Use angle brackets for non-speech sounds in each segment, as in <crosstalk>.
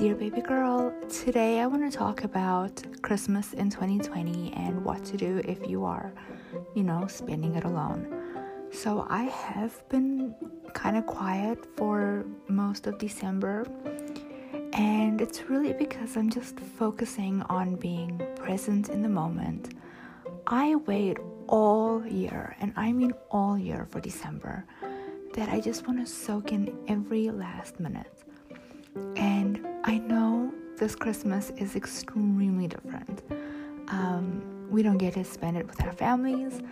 Dear baby girl, today I want to talk about Christmas in 2020 and what to do if you are, you know, spending it alone. So, I have been kind of quiet for most of December, and it's really because I'm just focusing on being present in the moment. I wait all year, and I mean all year for December, that I just want to soak in every last minute. And I know this Christmas is extremely different. Um, we don't get to spend it with our families.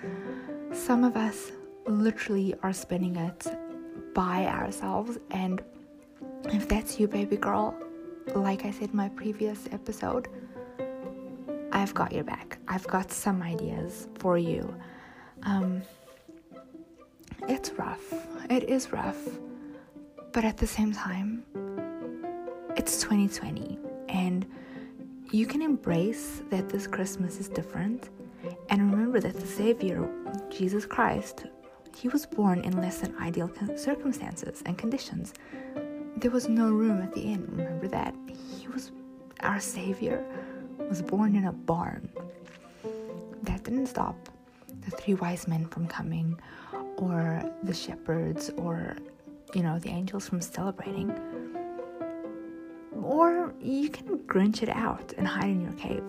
Some of us literally are spending it by ourselves. And if that's you, baby girl, like I said in my previous episode, I've got your back. I've got some ideas for you. Um, it's rough. It is rough. But at the same time, it's 2020 and you can embrace that this Christmas is different and remember that the Savior, Jesus Christ, he was born in less than ideal circumstances and conditions. There was no room at the inn, remember that? He was our Savior was born in a barn. That didn't stop the three wise men from coming, or the shepherds, or, you know, the angels from celebrating. You can grinch it out and hide in your cave.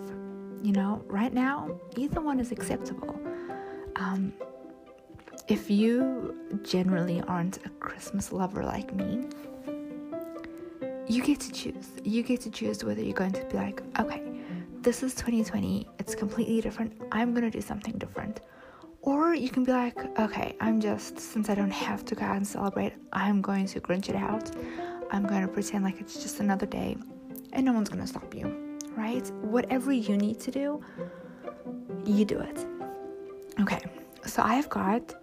You know, right now, either one is acceptable. Um, if you generally aren't a Christmas lover like me, you get to choose. You get to choose whether you're going to be like, okay, this is 2020, it's completely different, I'm gonna do something different. Or you can be like, okay, I'm just, since I don't have to go out and celebrate, I'm going to grinch it out. I'm going to pretend like it's just another day and no one's to stop you, right? Whatever you need to do, you do it. Okay, so I've got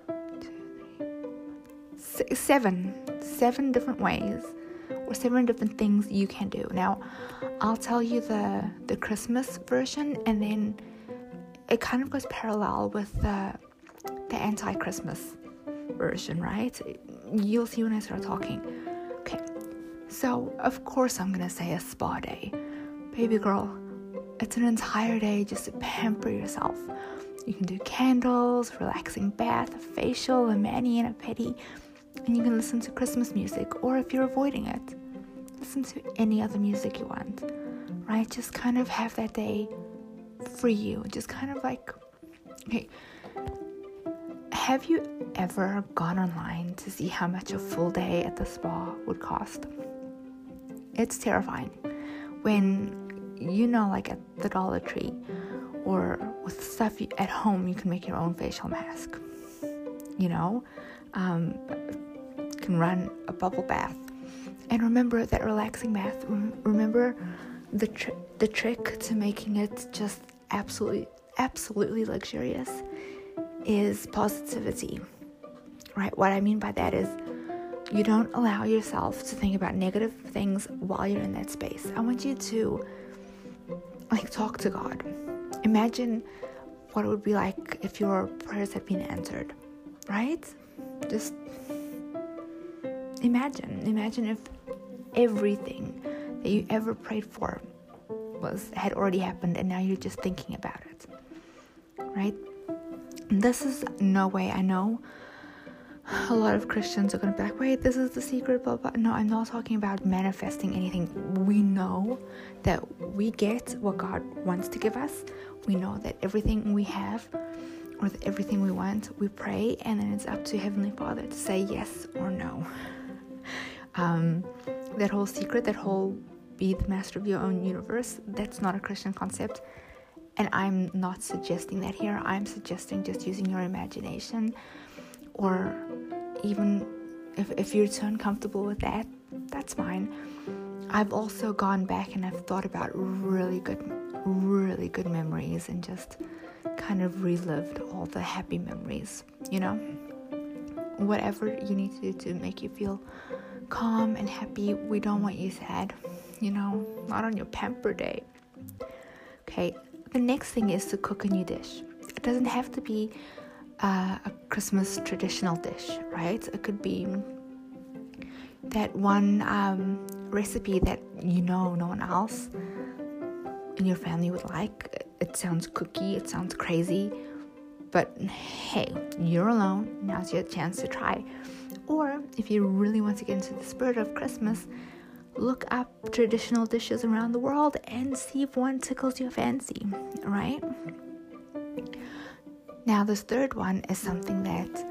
seven, seven different ways or seven different things you can do. Now, I'll tell you the the Christmas version, and then it kind of goes parallel with the the anti-Christmas version, right? You'll see when I start talking. So of course I'm gonna say a spa day, baby girl. It's an entire day just to pamper yourself. You can do candles, relaxing bath, a facial, a mani, and a pedi and you can listen to Christmas music, or if you're avoiding it, listen to any other music you want, right? Just kind of have that day for you. Just kind of like, okay, have you ever gone online to see how much a full day at the spa would cost? It's terrifying. When you know, like at the Dollar Tree or with stuff at home, you can make your own facial mask. You know, um, can run a bubble bath. And remember that relaxing bath. Remember the tr- the trick to making it just absolutely absolutely luxurious is positivity. Right? What I mean by that is you don't allow yourself to think about negative things while you're in that space. I want you to like talk to God. Imagine what it would be like if your prayers had been answered, right? Just imagine imagine if everything that you ever prayed for was had already happened and now you're just thinking about it right this is no way i know a lot of christians are going to be like wait this is the secret blah blah no i'm not talking about manifesting anything we know that we get what god wants to give us we know that everything we have or that everything we want we pray and then it's up to heavenly father to say yes or no <laughs> um, that whole secret, that whole be the master of your own universe, that's not a Christian concept. And I'm not suggesting that here. I'm suggesting just using your imagination, or even if, if you're too uncomfortable with that, that's fine. I've also gone back and I've thought about really good, really good memories and just kind of relived all the happy memories, you know? Whatever you need to do to make you feel calm and happy. We don't want you sad, you know, not on your pamper day. Okay, the next thing is to cook a new dish. It doesn't have to be uh, a Christmas traditional dish, right? It could be, that one um, recipe that you know no one else in your family would like. It sounds cookie, it sounds crazy, but hey, you're alone. Now's your chance to try. Or if you really want to get into the spirit of Christmas, look up traditional dishes around the world and see if one tickles your fancy, right? Now, this third one is something that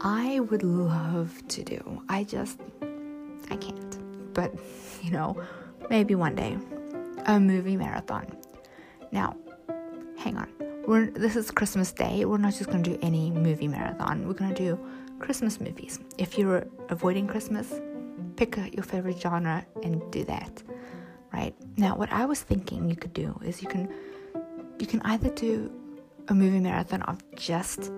I would love to do. I just, I can't. But, you know, maybe one day. A movie marathon. Now, hang on. We're, this is Christmas Day. We're not just going to do any movie marathon. We're going to do Christmas movies. If you're avoiding Christmas, pick your favorite genre and do that. Right? Now, what I was thinking you could do is you can you can either do a movie marathon of just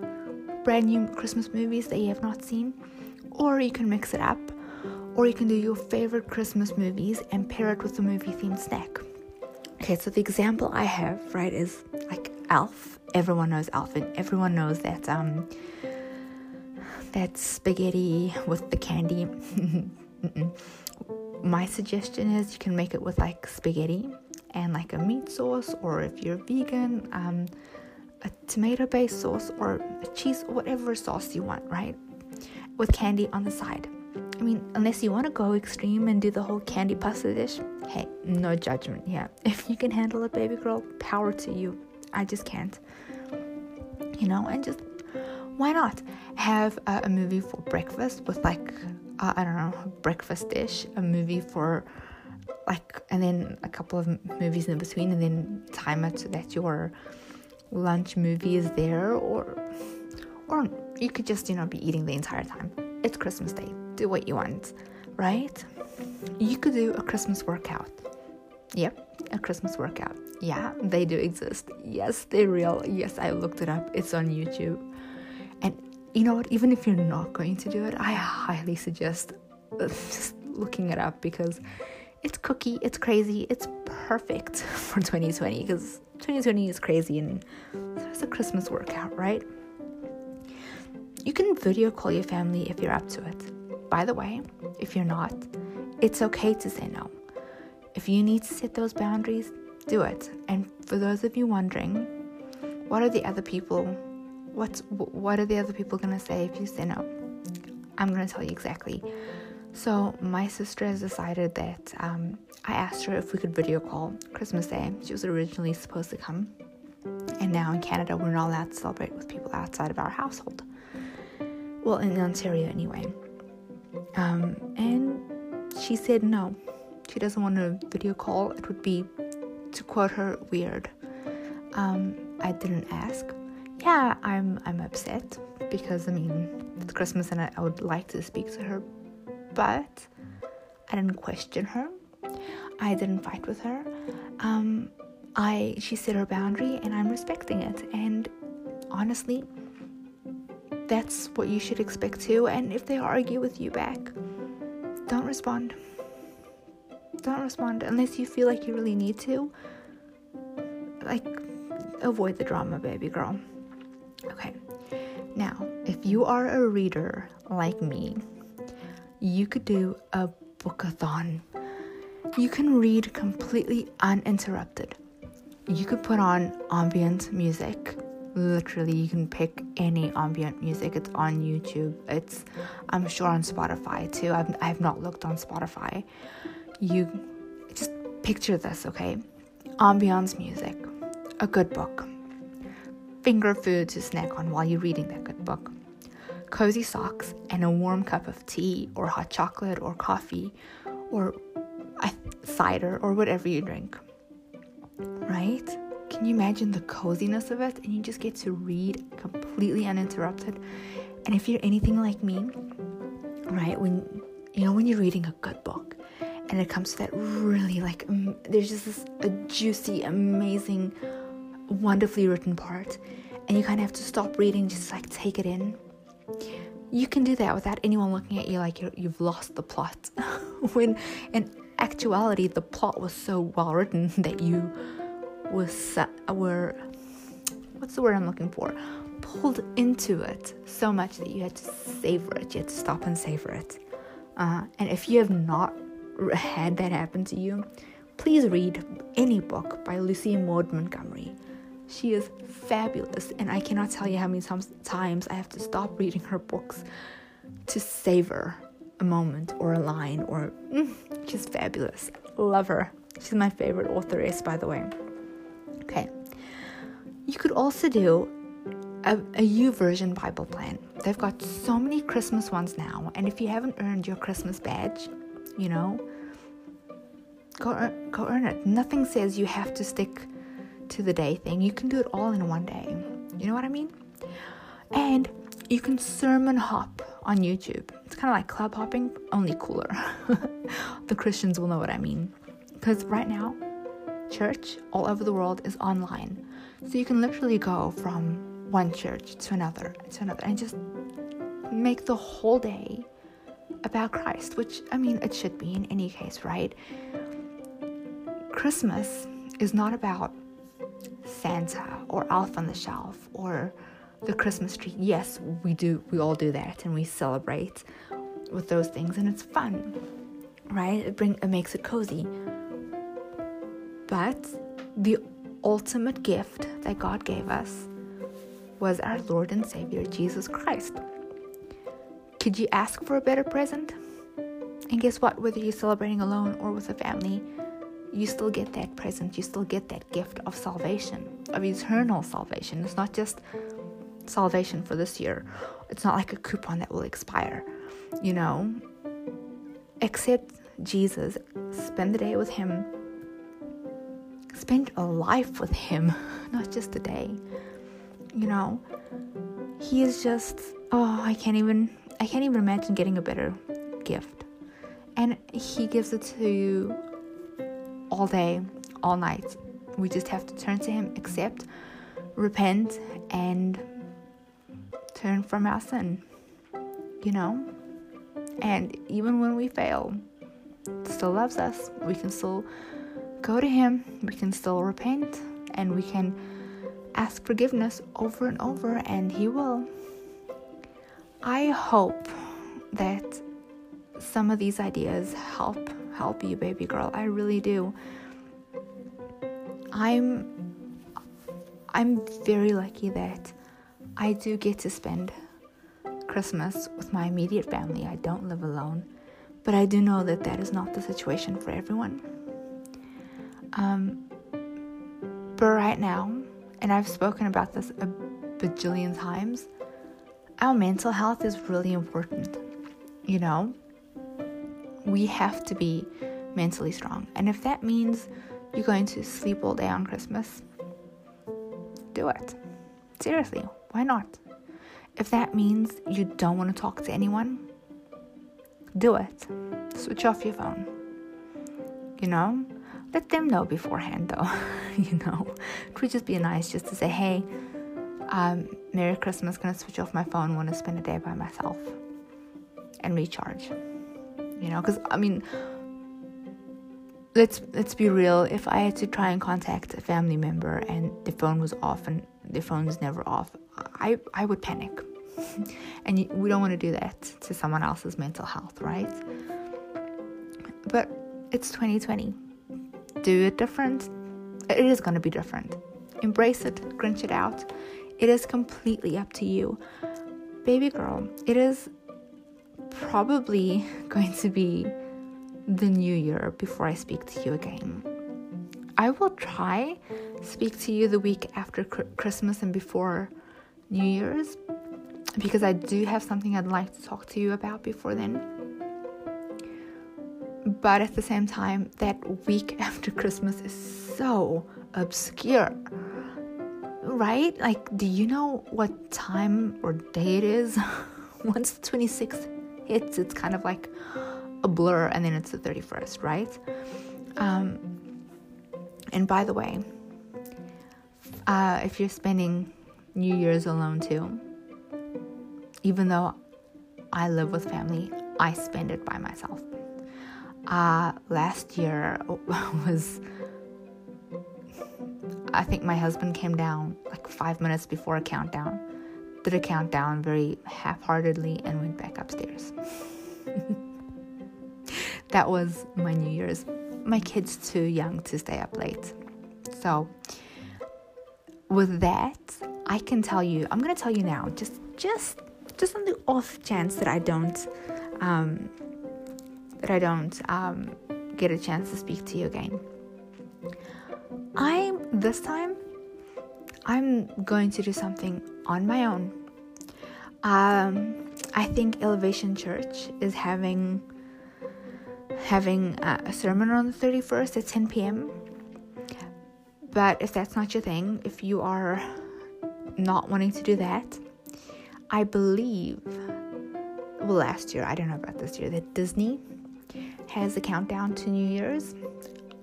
brand new Christmas movies that you have not seen, or you can mix it up, or you can do your favorite Christmas movies and pair it with a movie themed snack. Okay, so the example I have, right, is like Elf. Everyone knows Elf, and everyone knows that um that spaghetti with the candy. <laughs> My suggestion is you can make it with like spaghetti and like a meat sauce, or if you're vegan, um, a tomato based sauce or a cheese, whatever sauce you want, right? With candy on the side. I mean, unless you want to go extreme and do the whole candy pasta dish, hey, no judgment yeah. <laughs> If you can handle it, baby girl, power to you. I just can't. You know, and just why not have a, a movie for breakfast with like uh, I don't know breakfast dish, a movie for like, and then a couple of movies in between, and then time it so that your lunch movie is there, or or you could just you know be eating the entire time. It's Christmas Day. Do what you want, right? You could do a Christmas workout. Yep, a Christmas workout. Yeah, they do exist. Yes, they're real. Yes, I looked it up. It's on YouTube. And you know what? Even if you're not going to do it, I highly suggest uh, <laughs> just looking it up because it's cookie, it's crazy, it's perfect <laughs> for 2020 because 2020 is crazy and it's a Christmas workout, right? You can video call your family if you're up to it. By the way, if you're not, it's okay to say no. If you need to set those boundaries, do it. And for those of you wondering, what are the other people what's what are the other people going to say if you say no? I'm going to tell you exactly. So, my sister has decided that um, I asked her if we could video call Christmas Day. She was originally supposed to come, and now in Canada, we're not allowed to celebrate with people outside of our household. Well, in Ontario, anyway. Um, and she said no. She doesn't want a video call. It would be, to quote her, weird. Um, I didn't ask. Yeah, I'm I'm upset because I mean it's Christmas and I, I would like to speak to her, but I didn't question her. I didn't fight with her. Um, I she set her boundary and I'm respecting it. And honestly, that's what you should expect too. And if they argue with you back, don't respond. Don't respond unless you feel like you really need to. Like, avoid the drama, baby girl. Okay, now, if you are a reader like me, you could do a bookathon. You can read completely uninterrupted. You could put on ambient music. Literally, you can pick any ambient music. It's on YouTube. It's, I'm sure, on Spotify too. I've, I have not looked on Spotify. You just picture this, okay? Ambiance music, a good book, finger food to snack on while you're reading that good book cozy socks, and a warm cup of tea or hot chocolate or coffee or a cider or whatever you drink. Right? Can you imagine the coziness of it? And you just get to read completely uninterrupted. And if you're anything like me, right, when you know when you're reading a good book and it comes to that really like um, there's just this a juicy, amazing, wonderfully written part, and you kind of have to stop reading, just like take it in you can do that without anyone looking at you like you have lost the plot. <laughs> when in actuality, the plot was so well written <laughs> that you was were what's the word I'm looking for? Pulled into it so much that you had to savor it. You had to stop and savor it. Uh, and if you have not had that happen to you, please read any book by Lucy Maud Montgomery. She is fabulous, and I cannot tell you how many times I have to stop reading her books to savor a moment or a line or mm, she's fabulous. Love her. She's my favorite authoress, by the way. Okay. You could also do a, a Bible plan. They've got so many Christmas ones now, and if you haven't earned your Christmas badge, you know, go go earn it. Nothing says you have to stick to the day thing. You can do it all in one day. You know what I mean? And you can sermon hop on YouTube. It's kind of like club hopping, only cooler. <laughs> the Christians will know what I mean. Because right now, church all over the world is online. So you can literally go from one church to another to another and just make the whole day about Christ, which I mean, it should be in any case, right? Christmas is not about Santa or Elf on the Shelf or the Christmas tree. Yes, we do, we all do that and we celebrate with those things and it's fun, right? It bring it makes it cozy. But the ultimate gift that God gave us was our Lord and Savior Jesus Christ. Could you ask for a better present? And guess what? Whether you're celebrating alone or with a family, you still get that present. You still get that gift of salvation, of eternal salvation. It's not just salvation for this year, it's not like a coupon that will expire, you know. Accept Jesus, spend the day with Him spend a life with him, <laughs> not just a day. You know, he is just oh, I can't even I can't even imagine getting a better gift. And he gives it to you all day, all night. We just have to turn to him, accept, repent, and turn from our sin. You know? And even when we fail, still loves us. We can still go to Him, we can still repent and we can ask forgiveness over and over, and He will. I hope that some of these ideas help help you baby girl. I really do. I'm i'm very lucky that i do get to spend christmas with my immediate family. I don't live alone but i do know that that is not the situation for everyone. Um, but right now, and I've spoken about this a bajillion times, our mental health is really important. You know, we have to be mentally strong. And if that means you're going to sleep all day on Christmas, do it. Seriously, why not? If that means you don't want to talk to anyone, do it. Switch off your phone. You know, let them know beforehand though <laughs> you know it would just be nice just to say hey um, merry christmas gonna switch off my phone want to spend a day by myself and recharge you know because i mean let's let's be real if i had to try and contact a family member and the phone was off and the phone is never off i i would panic <laughs> and we don't want to do that to someone else's mental health right but it's 2020 do it different. It is going to be different. Embrace it, grinch it out. It is completely up to you. Baby girl, it is probably going to be the new year before I speak to you again. I will try speak to you the week after Christmas and before New Year's because I do have something I'd like to talk to you about before then but at the same time, that week <laughs> after Christmas is so obscure. Right? Like, do you know what time or day it is? Once the 26th hits, it's kind of like a blur, and then it's the 31st, right? Um, and by the way, uh, if you're spending New Year's alone too, even though I live with family, I spend it by myself uh, last year <laughs> was I think my husband came down like five minutes before a countdown, did a countdown very half heartedly, and went back upstairs. <laughs> that was my New Year's. My kid's too young to stay up late. So, with that, I can tell you, I'm going to tell you now, just, just, just on the off chance that I don't, um, that I don't um, get a chance to speak to you again. I'm this time I'm going to do something on my own. Um, I think Elevation Church is having having a sermon on the 31st at 10 p.m. But if that's not your thing, if you are not wanting to do that, I believe well last year, I don't know about this year, that Disney has a countdown to New Year's.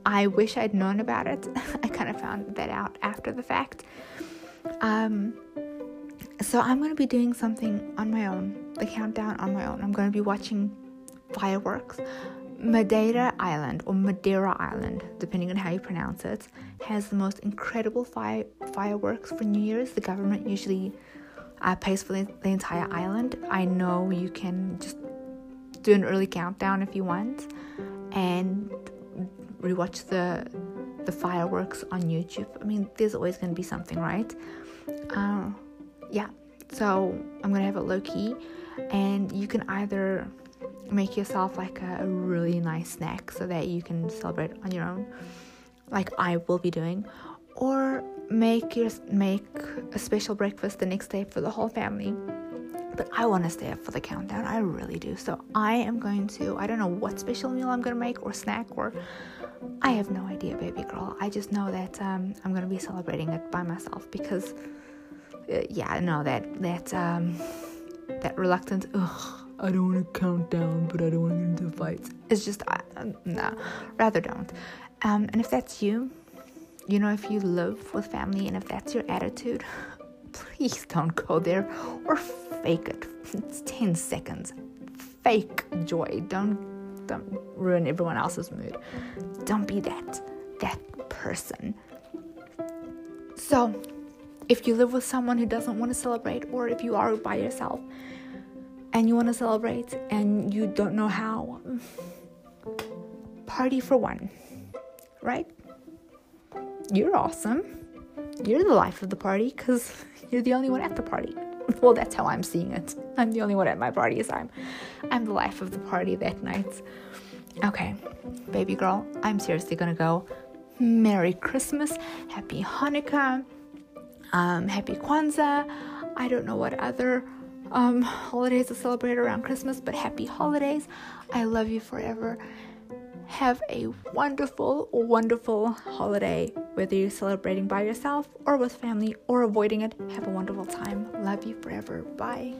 I wish I'd known about it. <laughs> I kind of found that out after the fact. Um, so I'm going to be doing something on my own, the countdown on my own. I'm going to be watching fireworks. Madeira Island or Madeira Island, depending on how you pronounce it, has the most incredible fire, fireworks for New Year's. The government usually uh, pays for the, the entire island. I know you can just do an early countdown if you want, and rewatch the the fireworks on YouTube. I mean, there's always going to be something, right? Uh, yeah. So I'm gonna have it low key, and you can either make yourself like a, really nice snack so that you can celebrate on your own, like I will be doing, or make your make a special breakfast the next day for the whole family but I want to stay up for the countdown. I really do. So I am going to, I don't know what special meal I'm to make or snack or I have no idea, baby girl. I just know that um, I'm to be celebrating it by myself because, uh, yeah, no, that, that, um, that reluctant, ugh, I don't want to count down, but I don't want to get into fights. It's just, uh, no, rather don't. Um, and if that's you, you know, if you live with family and if that's your attitude, <laughs> please don't go there or fake it. It's 10 seconds. Fake joy. Don't don't ruin everyone else's mood. Don't be that that person. So, if you live with someone who doesn't want to celebrate or if you are by yourself and you want to celebrate and you don't know how, party for one. Right? You're awesome. You're the life of the party cuz you're the only one at the party. well, that's how I'm seeing it. I'm the only one at my parties. I'm, I'm the life of the party that night. Okay, baby girl, I'm seriously gonna go. Merry Christmas, Happy Hanukkah, um, Happy Kwanzaa. I don't know what other um, holidays to celebrate around Christmas, but happy holidays. I love you forever. Have a wonderful, wonderful holiday. Whether you're celebrating by yourself or with family or avoiding it, have a wonderful time. Love you forever. Bye.